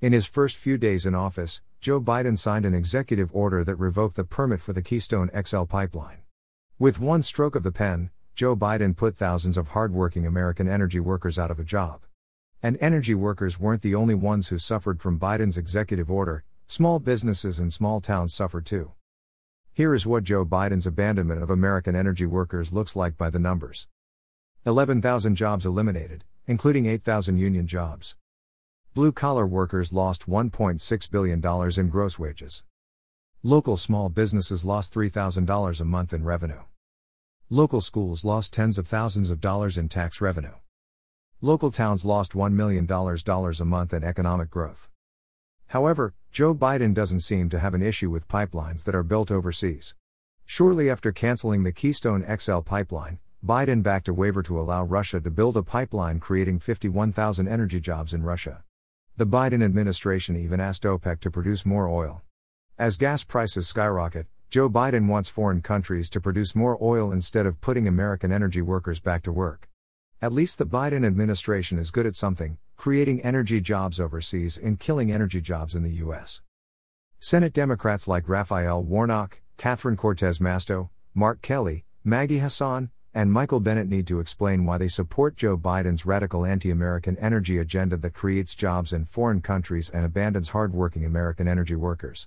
In his first few days in office, Joe Biden signed an executive order that revoked the permit for the Keystone XL pipeline. With one stroke of the pen, Joe Biden put thousands of hardworking American energy workers out of a job. And energy workers weren't the only ones who suffered from Biden's executive order, small businesses and small towns suffered too. Here is what Joe Biden's abandonment of American energy workers looks like by the numbers 11,000 jobs eliminated, including 8,000 union jobs. Blue collar workers lost $1.6 billion in gross wages. Local small businesses lost $3,000 a month in revenue. Local schools lost tens of thousands of dollars in tax revenue. Local towns lost $1 million a month in economic growth. However, Joe Biden doesn't seem to have an issue with pipelines that are built overseas. Shortly after canceling the Keystone XL pipeline, Biden backed a waiver to allow Russia to build a pipeline creating 51,000 energy jobs in Russia. The Biden administration even asked OPEC to produce more oil. As gas prices skyrocket, Joe Biden wants foreign countries to produce more oil instead of putting American energy workers back to work. At least the Biden administration is good at something creating energy jobs overseas and killing energy jobs in the U.S. Senate Democrats like Raphael Warnock, Catherine Cortez Masto, Mark Kelly, Maggie Hassan, and Michael Bennet need to explain why they support Joe Biden's radical anti American energy agenda that creates jobs in foreign countries and abandons hardworking American energy workers.